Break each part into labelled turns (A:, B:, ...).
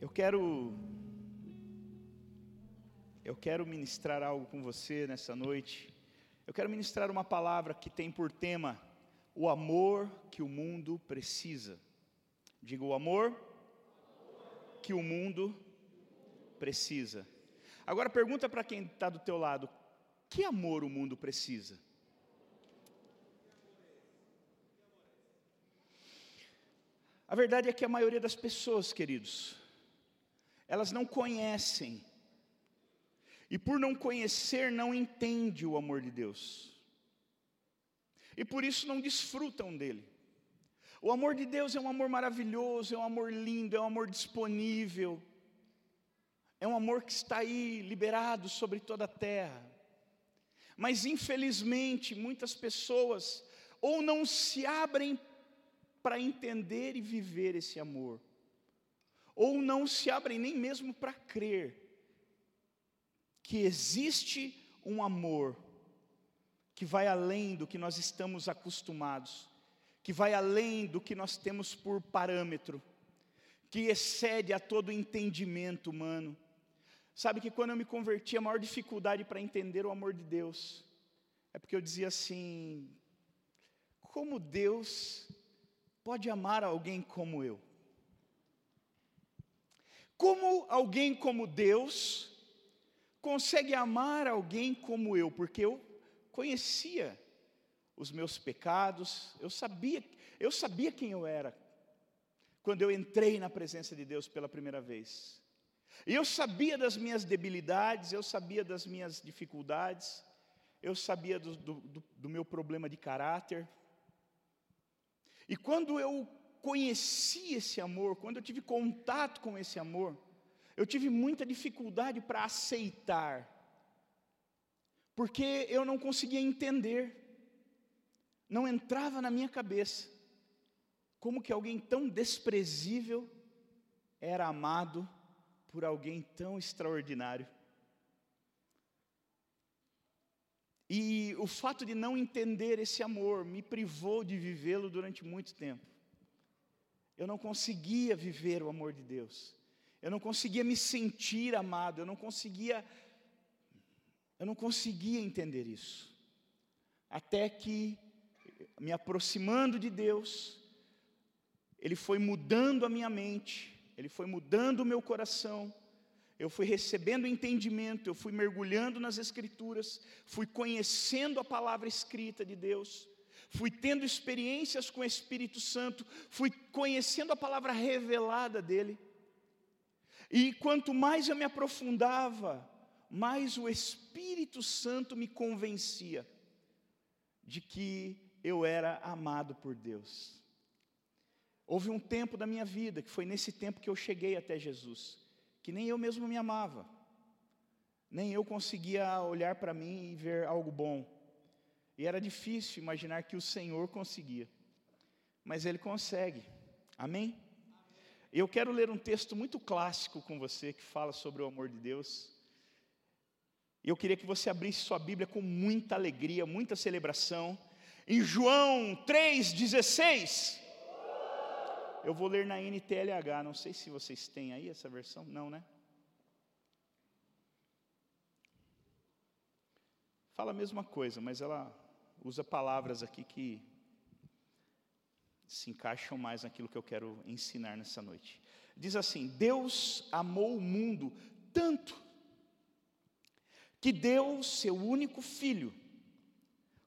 A: Eu quero eu quero ministrar algo com você nessa noite. Eu quero ministrar uma palavra que tem por tema o amor que o mundo precisa. Diga o amor que o mundo precisa. Agora pergunta para quem está do teu lado: que amor o mundo precisa? A verdade é que a maioria das pessoas, queridos, elas não conhecem, e por não conhecer, não entende o amor de Deus, e por isso não desfrutam dele. O amor de Deus é um amor maravilhoso, é um amor lindo, é um amor disponível, é um amor que está aí liberado sobre toda a terra. Mas infelizmente, muitas pessoas ou não se abrem para entender e viver esse amor, ou não se abrem nem mesmo para crer que existe um amor que vai além do que nós estamos acostumados, que vai além do que nós temos por parâmetro, que excede a todo entendimento humano. Sabe que quando eu me converti, a maior dificuldade para entender o amor de Deus é porque eu dizia assim: como Deus pode amar alguém como eu? Como alguém como Deus consegue amar alguém como eu? Porque eu conhecia os meus pecados, eu sabia, eu sabia quem eu era quando eu entrei na presença de Deus pela primeira vez. E eu sabia das minhas debilidades, eu sabia das minhas dificuldades, eu sabia do, do, do meu problema de caráter, e quando eu conheci esse amor, quando eu tive contato com esse amor, eu tive muita dificuldade para aceitar, porque eu não conseguia entender, não entrava na minha cabeça, como que alguém tão desprezível era amado por alguém tão extraordinário. E o fato de não entender esse amor me privou de vivê-lo durante muito tempo. Eu não conseguia viver o amor de Deus. Eu não conseguia me sentir amado, eu não conseguia eu não conseguia entender isso. Até que me aproximando de Deus, ele foi mudando a minha mente, ele foi mudando o meu coração, eu fui recebendo entendimento, eu fui mergulhando nas Escrituras, fui conhecendo a palavra escrita de Deus, fui tendo experiências com o Espírito Santo, fui conhecendo a palavra revelada dele. E quanto mais eu me aprofundava, mais o Espírito Santo me convencia de que eu era amado por Deus. Houve um tempo da minha vida, que foi nesse tempo que eu cheguei até Jesus que nem eu mesmo me amava, nem eu conseguia olhar para mim e ver algo bom. E era difícil imaginar que o Senhor conseguia, mas Ele consegue, amém? Eu quero ler um texto muito clássico com você que fala sobre o amor de Deus. Eu queria que você abrisse sua Bíblia com muita alegria, muita celebração. Em João 3,16. Eu vou ler na NTLH, não sei se vocês têm aí essa versão, não, né? Fala a mesma coisa, mas ela usa palavras aqui que se encaixam mais naquilo que eu quero ensinar nessa noite. Diz assim: Deus amou o mundo tanto que deu seu único filho,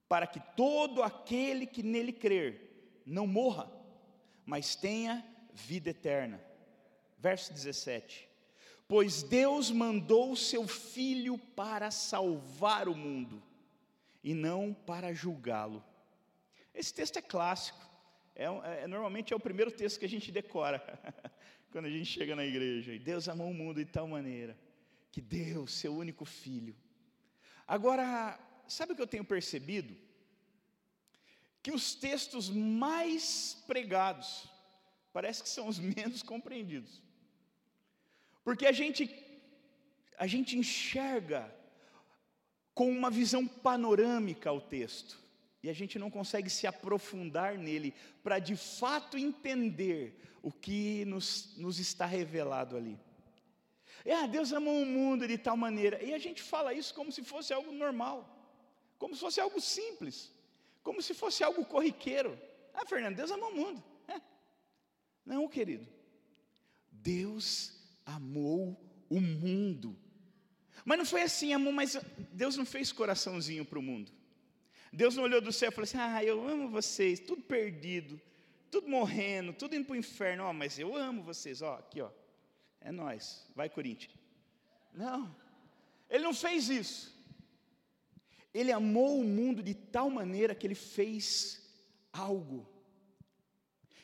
A: para que todo aquele que nele crer não morra, mas tenha vida eterna. Verso 17: Pois Deus mandou o seu Filho para salvar o mundo, e não para julgá-lo. Esse texto é clássico, é, é, normalmente é o primeiro texto que a gente decora, quando a gente chega na igreja. E Deus amou o mundo de tal maneira, que deu seu único Filho. Agora, sabe o que eu tenho percebido? que os textos mais pregados parece que são os menos compreendidos. Porque a gente a gente enxerga com uma visão panorâmica o texto. e a gente não consegue se aprofundar nele para de fato entender o que nos, nos está revelado ali. É, Deus amou o mundo de tal maneira, e a gente fala isso como se fosse algo normal, como se fosse algo simples, como se fosse algo corriqueiro. Ah, Fernando, Deus amou o mundo. É. Não, querido, Deus amou o mundo. Mas não foi assim, amor, mas Deus não fez coraçãozinho para o mundo. Deus não olhou do céu e falou assim: Ah, eu amo vocês, tudo perdido, tudo morrendo, tudo indo para o inferno. Ó, mas eu amo vocês, ó, aqui, ó. É nós, vai Corinthians. Não, ele não fez isso. Ele amou o mundo de tal maneira que ele fez algo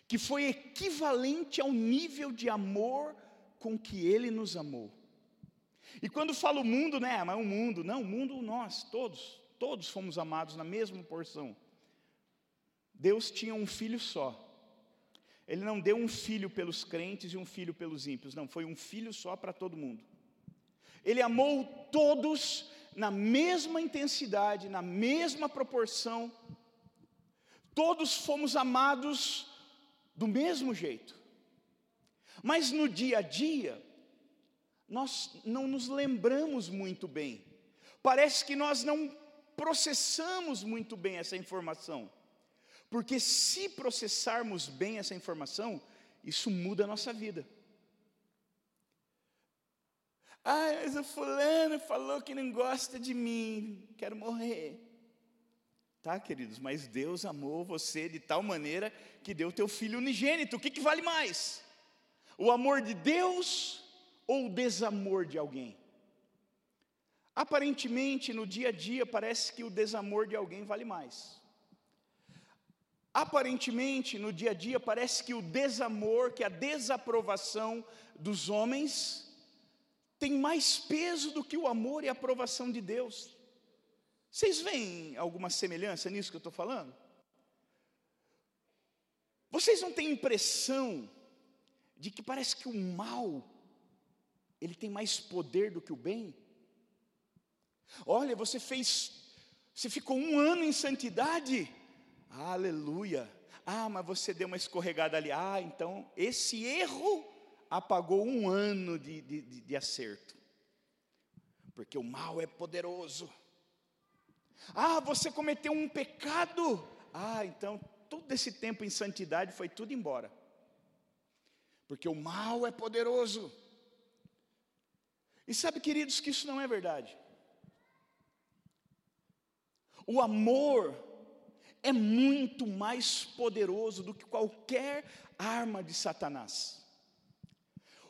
A: que foi equivalente ao nível de amor com que ele nos amou. E quando falo mundo, né, mas o mundo, não, o mundo nós, todos, todos fomos amados na mesma porção. Deus tinha um filho só. Ele não deu um filho pelos crentes e um filho pelos ímpios, não, foi um filho só para todo mundo. Ele amou todos na mesma intensidade, na mesma proporção. Todos fomos amados do mesmo jeito. Mas no dia a dia, nós não nos lembramos muito bem. Parece que nós não processamos muito bem essa informação. Porque se processarmos bem essa informação, isso muda a nossa vida. Ah, mas o fulano falou que não gosta de mim, quero morrer. Tá, queridos, mas Deus amou você de tal maneira que deu teu filho unigênito. O que, que vale mais? O amor de Deus ou o desamor de alguém? Aparentemente, no dia a dia, parece que o desamor de alguém vale mais. Aparentemente, no dia a dia, parece que o desamor, que a desaprovação dos homens, tem mais peso do que o amor e a aprovação de Deus. Vocês veem alguma semelhança nisso que eu estou falando? Vocês não têm impressão de que parece que o mal ele tem mais poder do que o bem? Olha, você fez, você ficou um ano em santidade, aleluia. Ah, mas você deu uma escorregada ali. Ah, então esse erro apagou um ano de, de, de, acerto, porque o mal é poderoso. Ah, você cometeu um pecado. Ah, então todo esse tempo em santidade foi tudo embora, porque o mal é poderoso. E sabe, queridos, que isso não é verdade. O amor é muito mais poderoso do que qualquer arma de Satanás.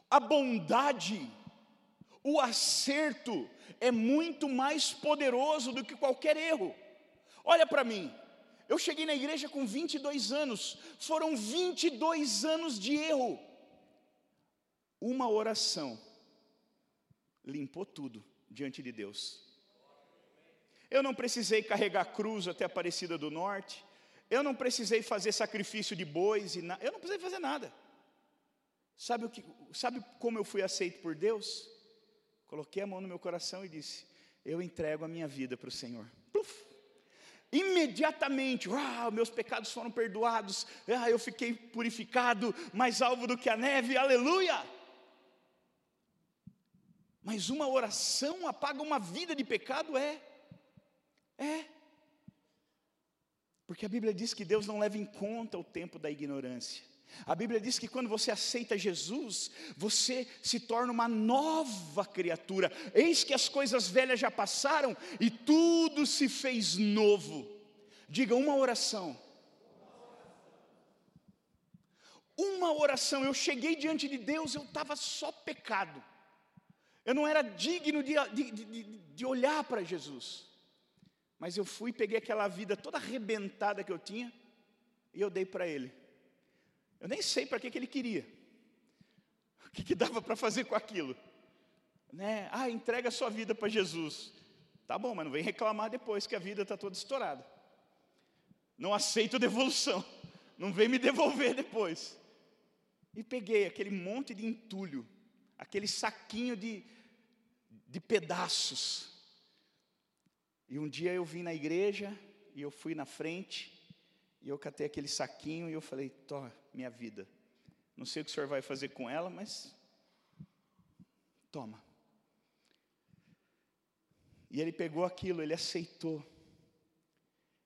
A: A bondade, o acerto, é muito mais poderoso do que qualquer erro. Olha para mim, eu cheguei na igreja com 22 anos, foram 22 anos de erro. Uma oração limpou tudo diante de Deus. Eu não precisei carregar cruz até a Aparecida do Norte. Eu não precisei fazer sacrifício de bois e eu não precisei fazer nada. Sabe o que? Sabe como eu fui aceito por Deus? Coloquei a mão no meu coração e disse: Eu entrego a minha vida para o Senhor. Puf! Imediatamente, uau, meus pecados foram perdoados, ah, eu fiquei purificado, mais alvo do que a neve, aleluia! Mas uma oração apaga uma vida de pecado? É. É. Porque a Bíblia diz que Deus não leva em conta o tempo da ignorância. A Bíblia diz que quando você aceita Jesus, você se torna uma nova criatura. Eis que as coisas velhas já passaram e tudo se fez novo. Diga uma oração. Uma oração. Eu cheguei diante de Deus, eu estava só pecado. Eu não era digno de, de, de, de olhar para Jesus. Mas eu fui, peguei aquela vida toda arrebentada que eu tinha e eu dei para Ele. Eu nem sei para que, que Ele queria. O que, que dava para fazer com aquilo? Né? Ah, entrega a sua vida para Jesus. Tá bom, mas não vem reclamar depois que a vida está toda estourada. Não aceito devolução. Não vem me devolver depois. E peguei aquele monte de entulho, aquele saquinho de, de pedaços. E um dia eu vim na igreja e eu fui na frente, e eu catei aquele saquinho e eu falei: Tó, minha vida. Não sei o que o senhor vai fazer com ela, mas toma. E ele pegou aquilo, ele aceitou.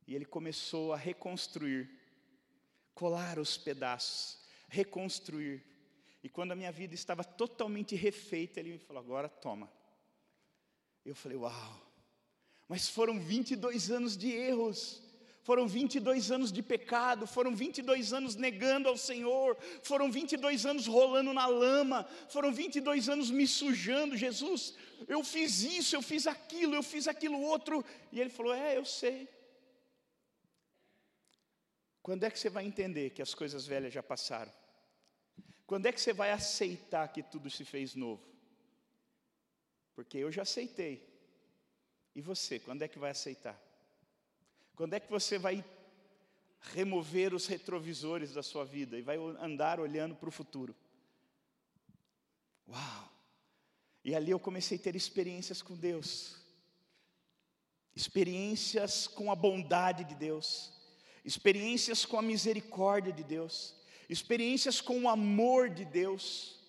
A: E ele começou a reconstruir, colar os pedaços, reconstruir. E quando a minha vida estava totalmente refeita, ele me falou: agora toma. Eu falei: uau. Mas foram 22 anos de erros. Foram 22 anos de pecado, foram 22 anos negando ao Senhor, foram 22 anos rolando na lama, foram 22 anos me sujando. Jesus, eu fiz isso, eu fiz aquilo, eu fiz aquilo outro. E ele falou: É, eu sei. Quando é que você vai entender que as coisas velhas já passaram? Quando é que você vai aceitar que tudo se fez novo? Porque eu já aceitei. E você, quando é que vai aceitar? Quando é que você vai remover os retrovisores da sua vida e vai andar olhando para o futuro? Uau! E ali eu comecei a ter experiências com Deus, experiências com a bondade de Deus, experiências com a misericórdia de Deus, experiências com o amor de Deus.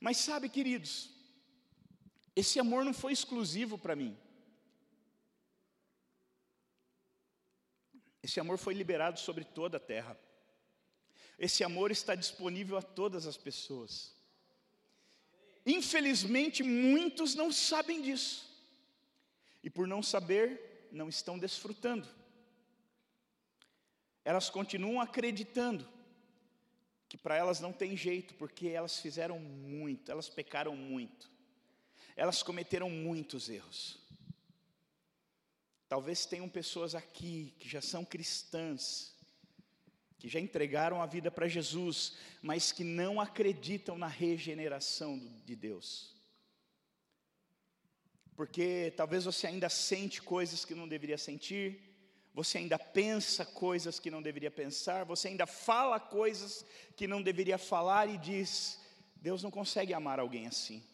A: Mas sabe, queridos, esse amor não foi exclusivo para mim. Esse amor foi liberado sobre toda a terra. Esse amor está disponível a todas as pessoas. Infelizmente, muitos não sabem disso. E por não saber, não estão desfrutando. Elas continuam acreditando que para elas não tem jeito, porque elas fizeram muito, elas pecaram muito. Elas cometeram muitos erros. Talvez tenham pessoas aqui que já são cristãs, que já entregaram a vida para Jesus, mas que não acreditam na regeneração de Deus. Porque talvez você ainda sente coisas que não deveria sentir, você ainda pensa coisas que não deveria pensar, você ainda fala coisas que não deveria falar e diz: Deus não consegue amar alguém assim.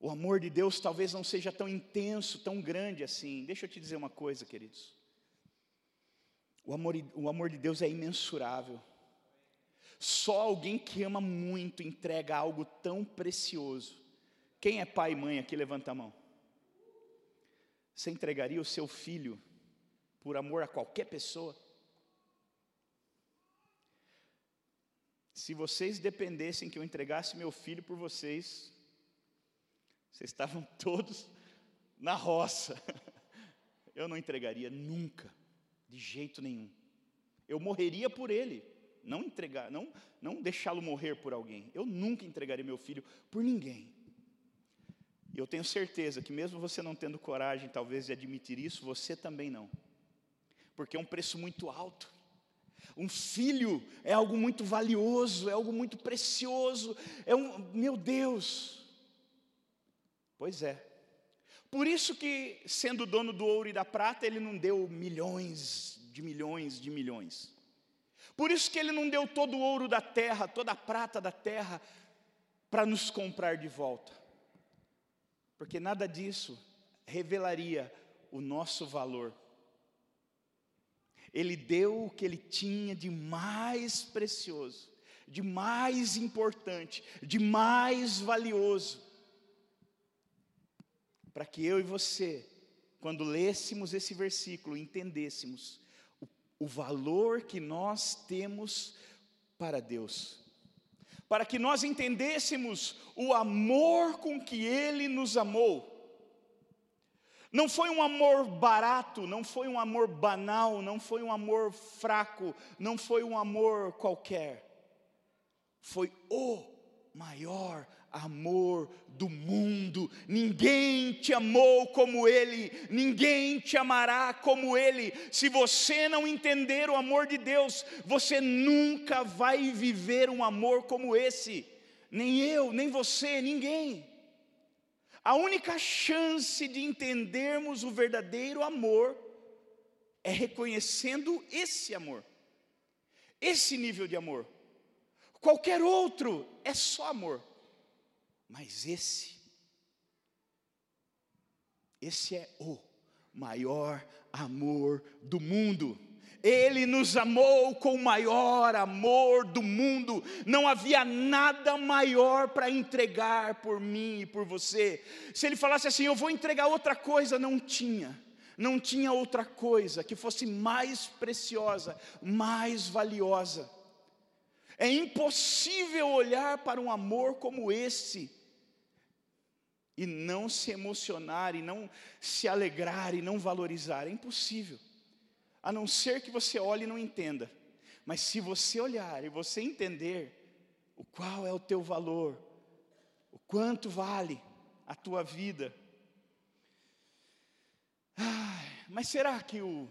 A: O amor de Deus talvez não seja tão intenso, tão grande assim. Deixa eu te dizer uma coisa, queridos. O amor, o amor de Deus é imensurável. Só alguém que ama muito entrega algo tão precioso. Quem é pai e mãe aqui, levanta a mão. Você entregaria o seu filho por amor a qualquer pessoa? Se vocês dependessem que eu entregasse meu filho por vocês, vocês estavam todos na roça. Eu não entregaria nunca, de jeito nenhum. Eu morreria por ele, não entregar, não, não deixá-lo morrer por alguém. Eu nunca entregaria meu filho por ninguém. E eu tenho certeza que mesmo você não tendo coragem, talvez, de admitir isso, você também não. Porque é um preço muito alto. Um filho é algo muito valioso, é algo muito precioso. É um, meu Deus, Pois é. Por isso que, sendo dono do ouro e da prata, ele não deu milhões de milhões de milhões. Por isso que ele não deu todo o ouro da terra, toda a prata da terra, para nos comprar de volta. Porque nada disso revelaria o nosso valor. Ele deu o que ele tinha de mais precioso, de mais importante, de mais valioso para que eu e você, quando lêssemos esse versículo, entendêssemos o, o valor que nós temos para Deus, para que nós entendêssemos o amor com que Ele nos amou. Não foi um amor barato, não foi um amor banal, não foi um amor fraco, não foi um amor qualquer. Foi o maior amor do mundo. Ninguém te amou como Ele, ninguém te amará como Ele. Se você não entender o amor de Deus, você nunca vai viver um amor como esse. Nem eu, nem você, ninguém. A única chance de entendermos o verdadeiro amor é reconhecendo esse amor, esse nível de amor. Qualquer outro é só amor. Mas esse, Esse é o maior amor do mundo. Ele nos amou com o maior amor do mundo. Não havia nada maior para entregar por mim e por você. Se ele falasse assim, eu vou entregar outra coisa, não tinha. Não tinha outra coisa que fosse mais preciosa, mais valiosa. É impossível olhar para um amor como esse e não se emocionar, e não se alegrar, e não valorizar. É impossível a não ser que você olhe e não entenda. Mas se você olhar e você entender o qual é o teu valor, o quanto vale a tua vida. Ai, mas será que o,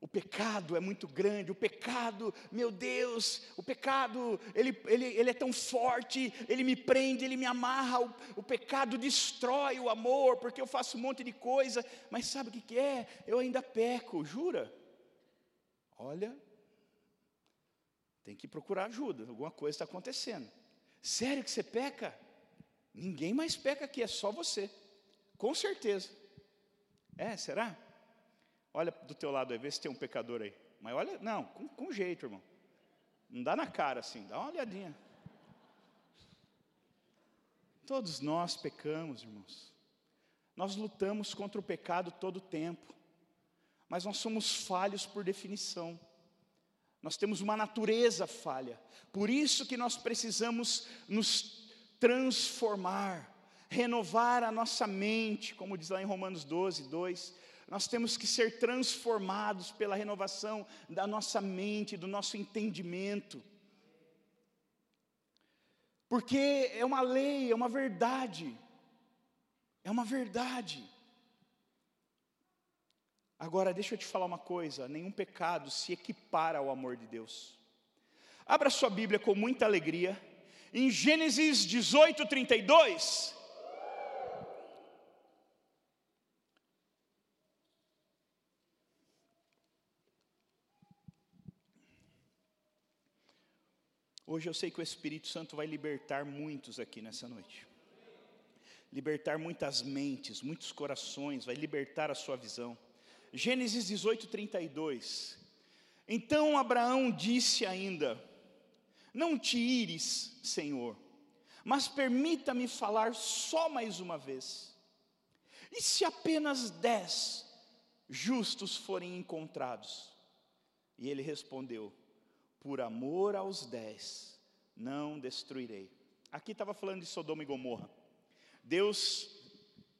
A: o pecado é muito grande? O pecado, meu Deus, o pecado, ele, ele, ele é tão forte, ele me prende, ele me amarra. O, o pecado destrói o amor, porque eu faço um monte de coisa, mas sabe o que, que é? Eu ainda peco, jura? Olha, tem que procurar ajuda, alguma coisa está acontecendo. Sério que você peca? Ninguém mais peca aqui, é só você. Com certeza. É, será? Olha do teu lado aí, vê se tem um pecador aí. Mas olha, não, com, com jeito, irmão. Não dá na cara assim, dá uma olhadinha. Todos nós pecamos, irmãos. Nós lutamos contra o pecado todo o tempo mas nós somos falhos por definição. Nós temos uma natureza falha. Por isso que nós precisamos nos transformar, renovar a nossa mente, como diz lá em Romanos 12, 2. Nós temos que ser transformados pela renovação da nossa mente, do nosso entendimento. Porque é uma lei, é uma verdade. É uma verdade. Agora, deixa eu te falar uma coisa: nenhum pecado se equipara ao amor de Deus. Abra sua Bíblia com muita alegria, em Gênesis 18, 32. Hoje eu sei que o Espírito Santo vai libertar muitos aqui nessa noite. Libertar muitas mentes, muitos corações, vai libertar a sua visão. Gênesis 18, 32. Então Abraão disse ainda: Não te ires, Senhor, mas permita-me falar só mais uma vez. E se apenas dez justos forem encontrados? E ele respondeu: Por amor aos dez, não destruirei. Aqui estava falando de Sodoma e Gomorra. Deus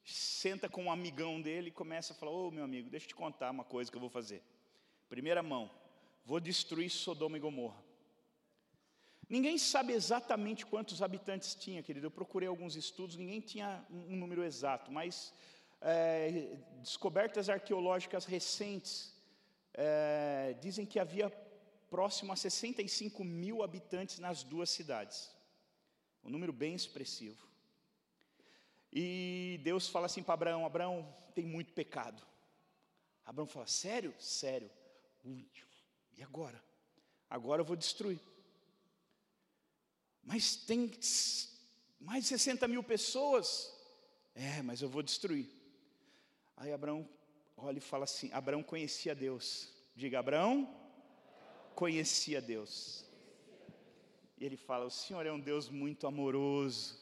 A: senta com um amigão dele e começa a falar: Ô oh, meu amigo, deixa eu te contar uma coisa que eu vou fazer. Primeira mão, vou destruir Sodoma e Gomorra. Ninguém sabe exatamente quantos habitantes tinha, querido. Eu procurei alguns estudos, ninguém tinha um número exato, mas é, descobertas arqueológicas recentes é, dizem que havia próximo a 65 mil habitantes nas duas cidades. Um número bem expressivo. E Deus fala assim para Abraão: Abraão, tem muito pecado. Abraão fala: Sério? Sério. Ui, e agora? Agora eu vou destruir. Mas tem mais de 60 mil pessoas. É, mas eu vou destruir. Aí Abraão olha e fala assim: Abraão conhecia Deus. Diga, Abraão conhecia Deus. E ele fala: O Senhor é um Deus muito amoroso.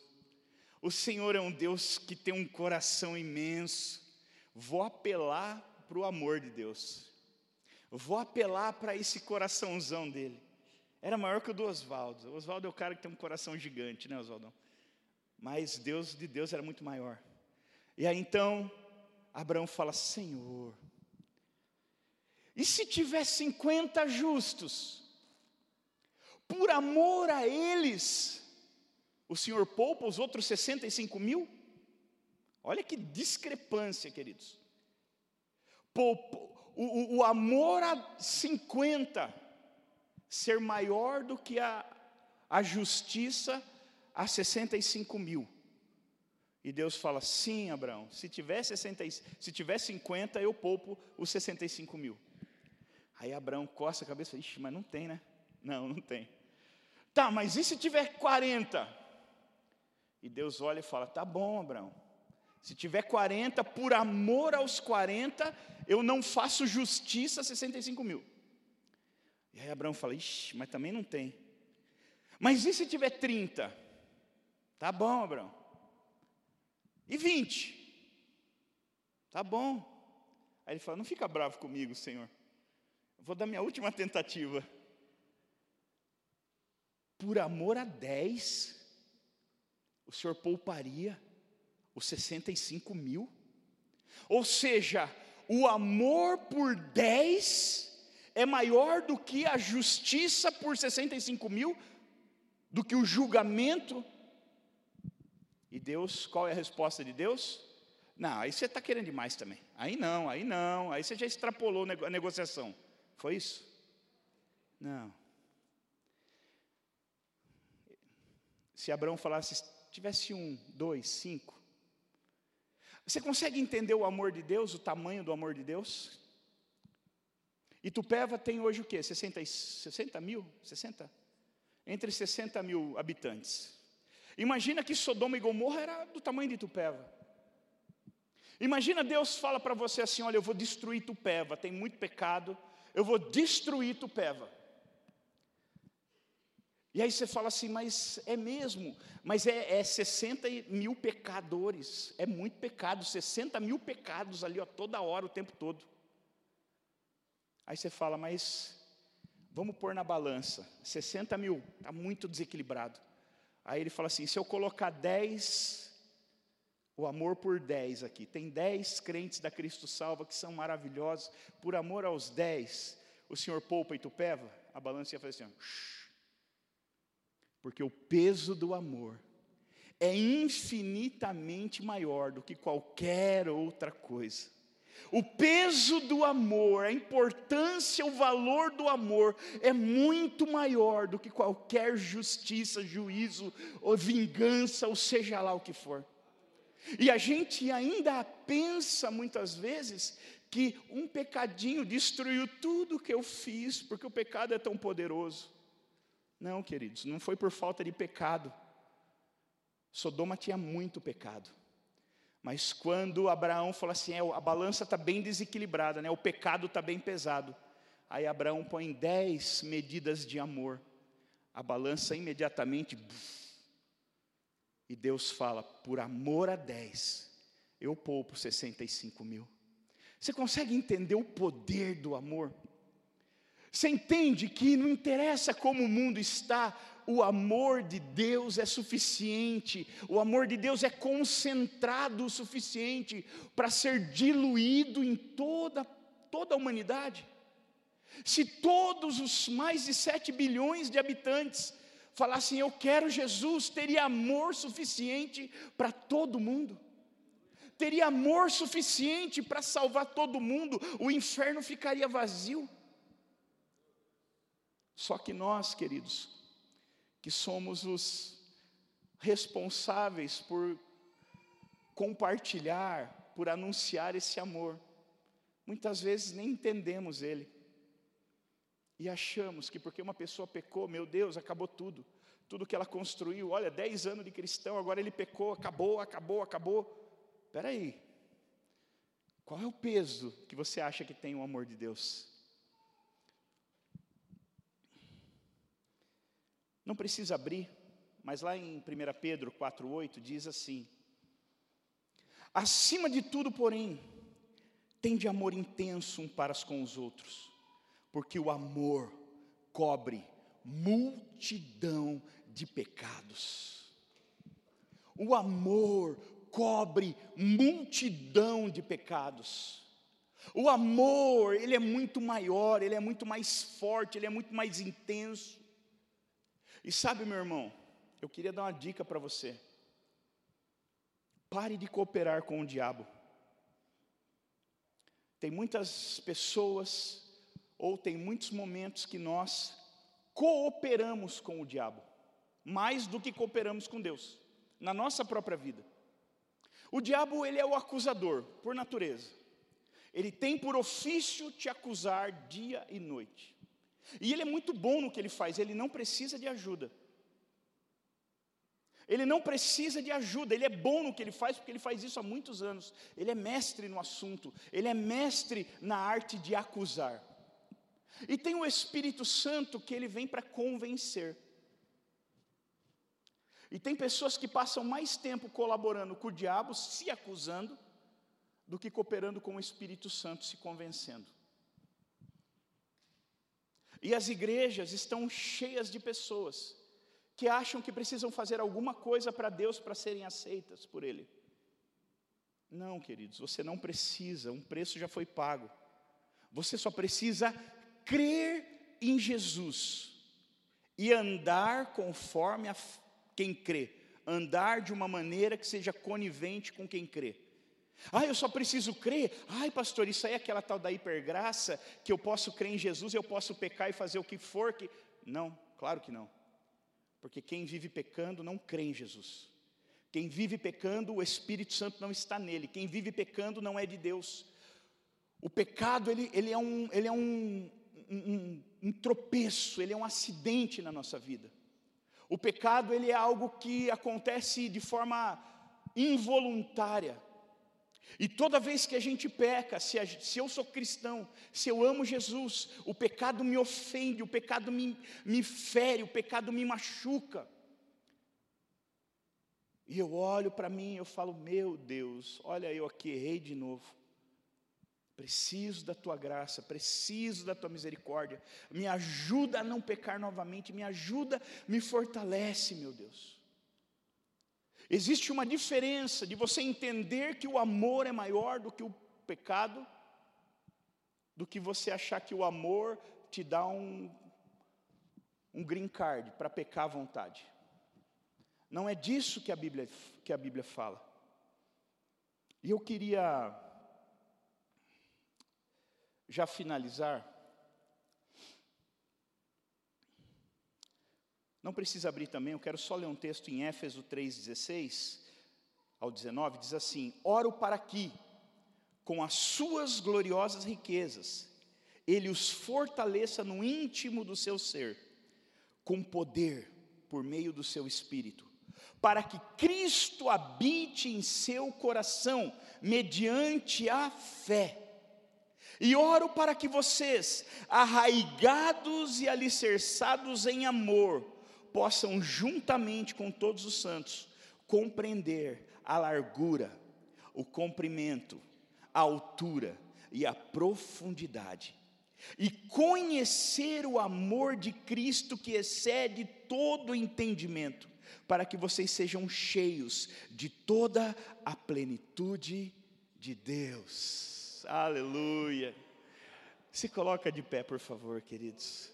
A: O Senhor é um Deus que tem um coração imenso. Vou apelar para o amor de Deus. Vou apelar para esse coraçãozão dele. Era maior que o do Oswaldo. O Oswaldo é o cara que tem um coração gigante, né, Oswaldão? Mas Deus de Deus era muito maior. E aí então, Abraão fala: Senhor, e se tiver 50 justos, por amor a eles, o senhor poupa os outros 65 mil? Olha que discrepância, queridos. Poupa, o, o, amor a 50 ser maior do que a, a justiça a 65 mil. E Deus fala: sim, Abraão, se tiver, 60, se tiver 50, eu poupo os 65 mil. Aí Abraão coça a cabeça, ixi, mas não tem, né? Não, não tem. Tá, mas e se tiver 40? E Deus olha e fala: Tá bom, Abraão. Se tiver 40, por amor aos 40, eu não faço justiça a 65 mil. E aí Abraão fala: Ixi, mas também não tem. Mas e se tiver 30? Tá bom, Abraão. E 20? Tá bom. Aí ele fala: Não fica bravo comigo, Senhor. Vou dar minha última tentativa. Por amor a 10, o Senhor pouparia os 65 mil? Ou seja, o amor por 10 é maior do que a justiça por 65 mil, do que o julgamento. E Deus, qual é a resposta de Deus? Não, aí você está querendo demais também. Aí não, aí não, aí você já extrapolou a negociação. Foi isso? Não. Se Abraão falasse, tivesse um, dois, cinco, você consegue entender o amor de Deus, o tamanho do amor de Deus? Itupeva tem hoje o quê? 60, 60 mil? 60? Entre 60 mil habitantes. Imagina que Sodoma e Gomorra era do tamanho de Itupeva. Imagina Deus fala para você assim: olha, eu vou destruir Itupeva, tem muito pecado, eu vou destruir Itupeva. E aí você fala assim, mas é mesmo, mas é, é 60 mil pecadores, é muito pecado, 60 mil pecados ali, ó, toda hora, o tempo todo. Aí você fala, mas vamos pôr na balança, 60 mil, está muito desequilibrado. Aí ele fala assim: se eu colocar 10, o amor por 10 aqui, tem 10 crentes da Cristo Salva que são maravilhosos, por amor aos 10, o senhor poupa e tupeva? A balança ia fazer assim, porque o peso do amor é infinitamente maior do que qualquer outra coisa. O peso do amor, a importância, o valor do amor é muito maior do que qualquer justiça, juízo ou vingança, ou seja lá o que for. E a gente ainda pensa muitas vezes que um pecadinho destruiu tudo que eu fiz, porque o pecado é tão poderoso. Não, queridos, não foi por falta de pecado. Sodoma tinha muito pecado. Mas quando Abraão falou assim, é, a balança está bem desequilibrada, né? o pecado está bem pesado. Aí Abraão põe dez medidas de amor. A balança imediatamente. E Deus fala, por amor a dez, eu poupo 65 mil. Você consegue entender o poder do amor? Você entende que não interessa como o mundo está, o amor de Deus é suficiente, o amor de Deus é concentrado o suficiente para ser diluído em toda, toda a humanidade. Se todos os mais de 7 bilhões de habitantes falassem, Eu quero Jesus, teria amor suficiente para todo mundo, teria amor suficiente para salvar todo mundo, o inferno ficaria vazio. Só que nós, queridos, que somos os responsáveis por compartilhar, por anunciar esse amor, muitas vezes nem entendemos ele. E achamos que porque uma pessoa pecou, meu Deus, acabou tudo. Tudo que ela construiu, olha, 10 anos de cristão, agora ele pecou, acabou, acabou, acabou. Espera aí. Qual é o peso que você acha que tem o amor de Deus? Não precisa abrir, mas lá em 1 Pedro 4,8 diz assim: Acima de tudo, porém, tende amor intenso um para com os outros, porque o amor cobre multidão de pecados. O amor cobre multidão de pecados. O amor, ele é muito maior, ele é muito mais forte, ele é muito mais intenso. E sabe, meu irmão, eu queria dar uma dica para você. Pare de cooperar com o diabo. Tem muitas pessoas, ou tem muitos momentos que nós cooperamos com o diabo, mais do que cooperamos com Deus, na nossa própria vida. O diabo, ele é o acusador, por natureza. Ele tem por ofício te acusar dia e noite. E ele é muito bom no que ele faz, ele não precisa de ajuda. Ele não precisa de ajuda, ele é bom no que ele faz, porque ele faz isso há muitos anos. Ele é mestre no assunto, ele é mestre na arte de acusar. E tem o Espírito Santo que ele vem para convencer. E tem pessoas que passam mais tempo colaborando com o diabo, se acusando, do que cooperando com o Espírito Santo, se convencendo. E as igrejas estão cheias de pessoas que acham que precisam fazer alguma coisa para Deus para serem aceitas por Ele. Não, queridos, você não precisa, um preço já foi pago. Você só precisa crer em Jesus e andar conforme a quem crê, andar de uma maneira que seja conivente com quem crê. Ah, eu só preciso crer. Ai, pastor, isso aí é aquela tal da hipergraça que eu posso crer em Jesus, eu posso pecar e fazer o que for que Não, claro que não. Porque quem vive pecando não crê em Jesus. Quem vive pecando, o Espírito Santo não está nele. Quem vive pecando não é de Deus. O pecado, ele, ele é, um, ele é um, um, tropeço, ele é um acidente na nossa vida. O pecado, ele é algo que acontece de forma involuntária. E toda vez que a gente peca, se, a, se, eu sou cristão, se eu amo Jesus, o pecado me ofende, o pecado me, me fere, o pecado me machuca. E eu olho para mim, eu falo, meu Deus, olha eu aqui, errei de novo. Preciso da tua graça, preciso da tua misericórdia. Me ajuda a não pecar novamente, me ajuda, me fortalece, meu Deus. Existe uma diferença de você entender que o amor é maior do que o pecado, do que você achar que o amor te dá um, um green card para pecar à vontade. Não é disso que a Bíblia, que a Bíblia fala. E eu queria já finalizar Não precisa abrir também, eu quero só ler um texto em Éfeso 3,16 ao 19, diz assim: Oro para que, com as suas gloriosas riquezas, Ele os fortaleça no íntimo do seu ser, com poder por meio do seu espírito, para que Cristo habite em seu coração, mediante a fé. E oro para que vocês, arraigados e alicerçados em amor, possam, juntamente com todos os santos, compreender a largura, o comprimento, a altura e a profundidade, e conhecer o amor de Cristo que excede todo entendimento, para que vocês sejam cheios de toda a plenitude de Deus. Aleluia. Se coloca de pé, por favor, queridos.